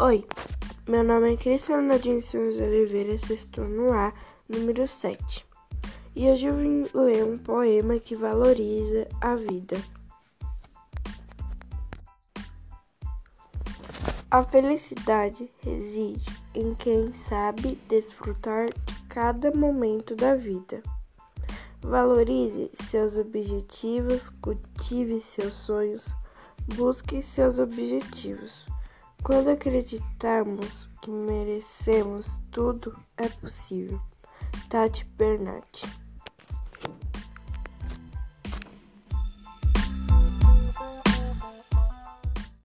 Oi, meu nome é Santos de Oliveira, sexto no A, número 7. E hoje eu vim ler um poema que valoriza a vida. A felicidade reside em quem sabe desfrutar de cada momento da vida. Valorize seus objetivos, cultive seus sonhos, busque seus objetivos. Quando acreditamos que merecemos tudo, é possível. Tati Bernardi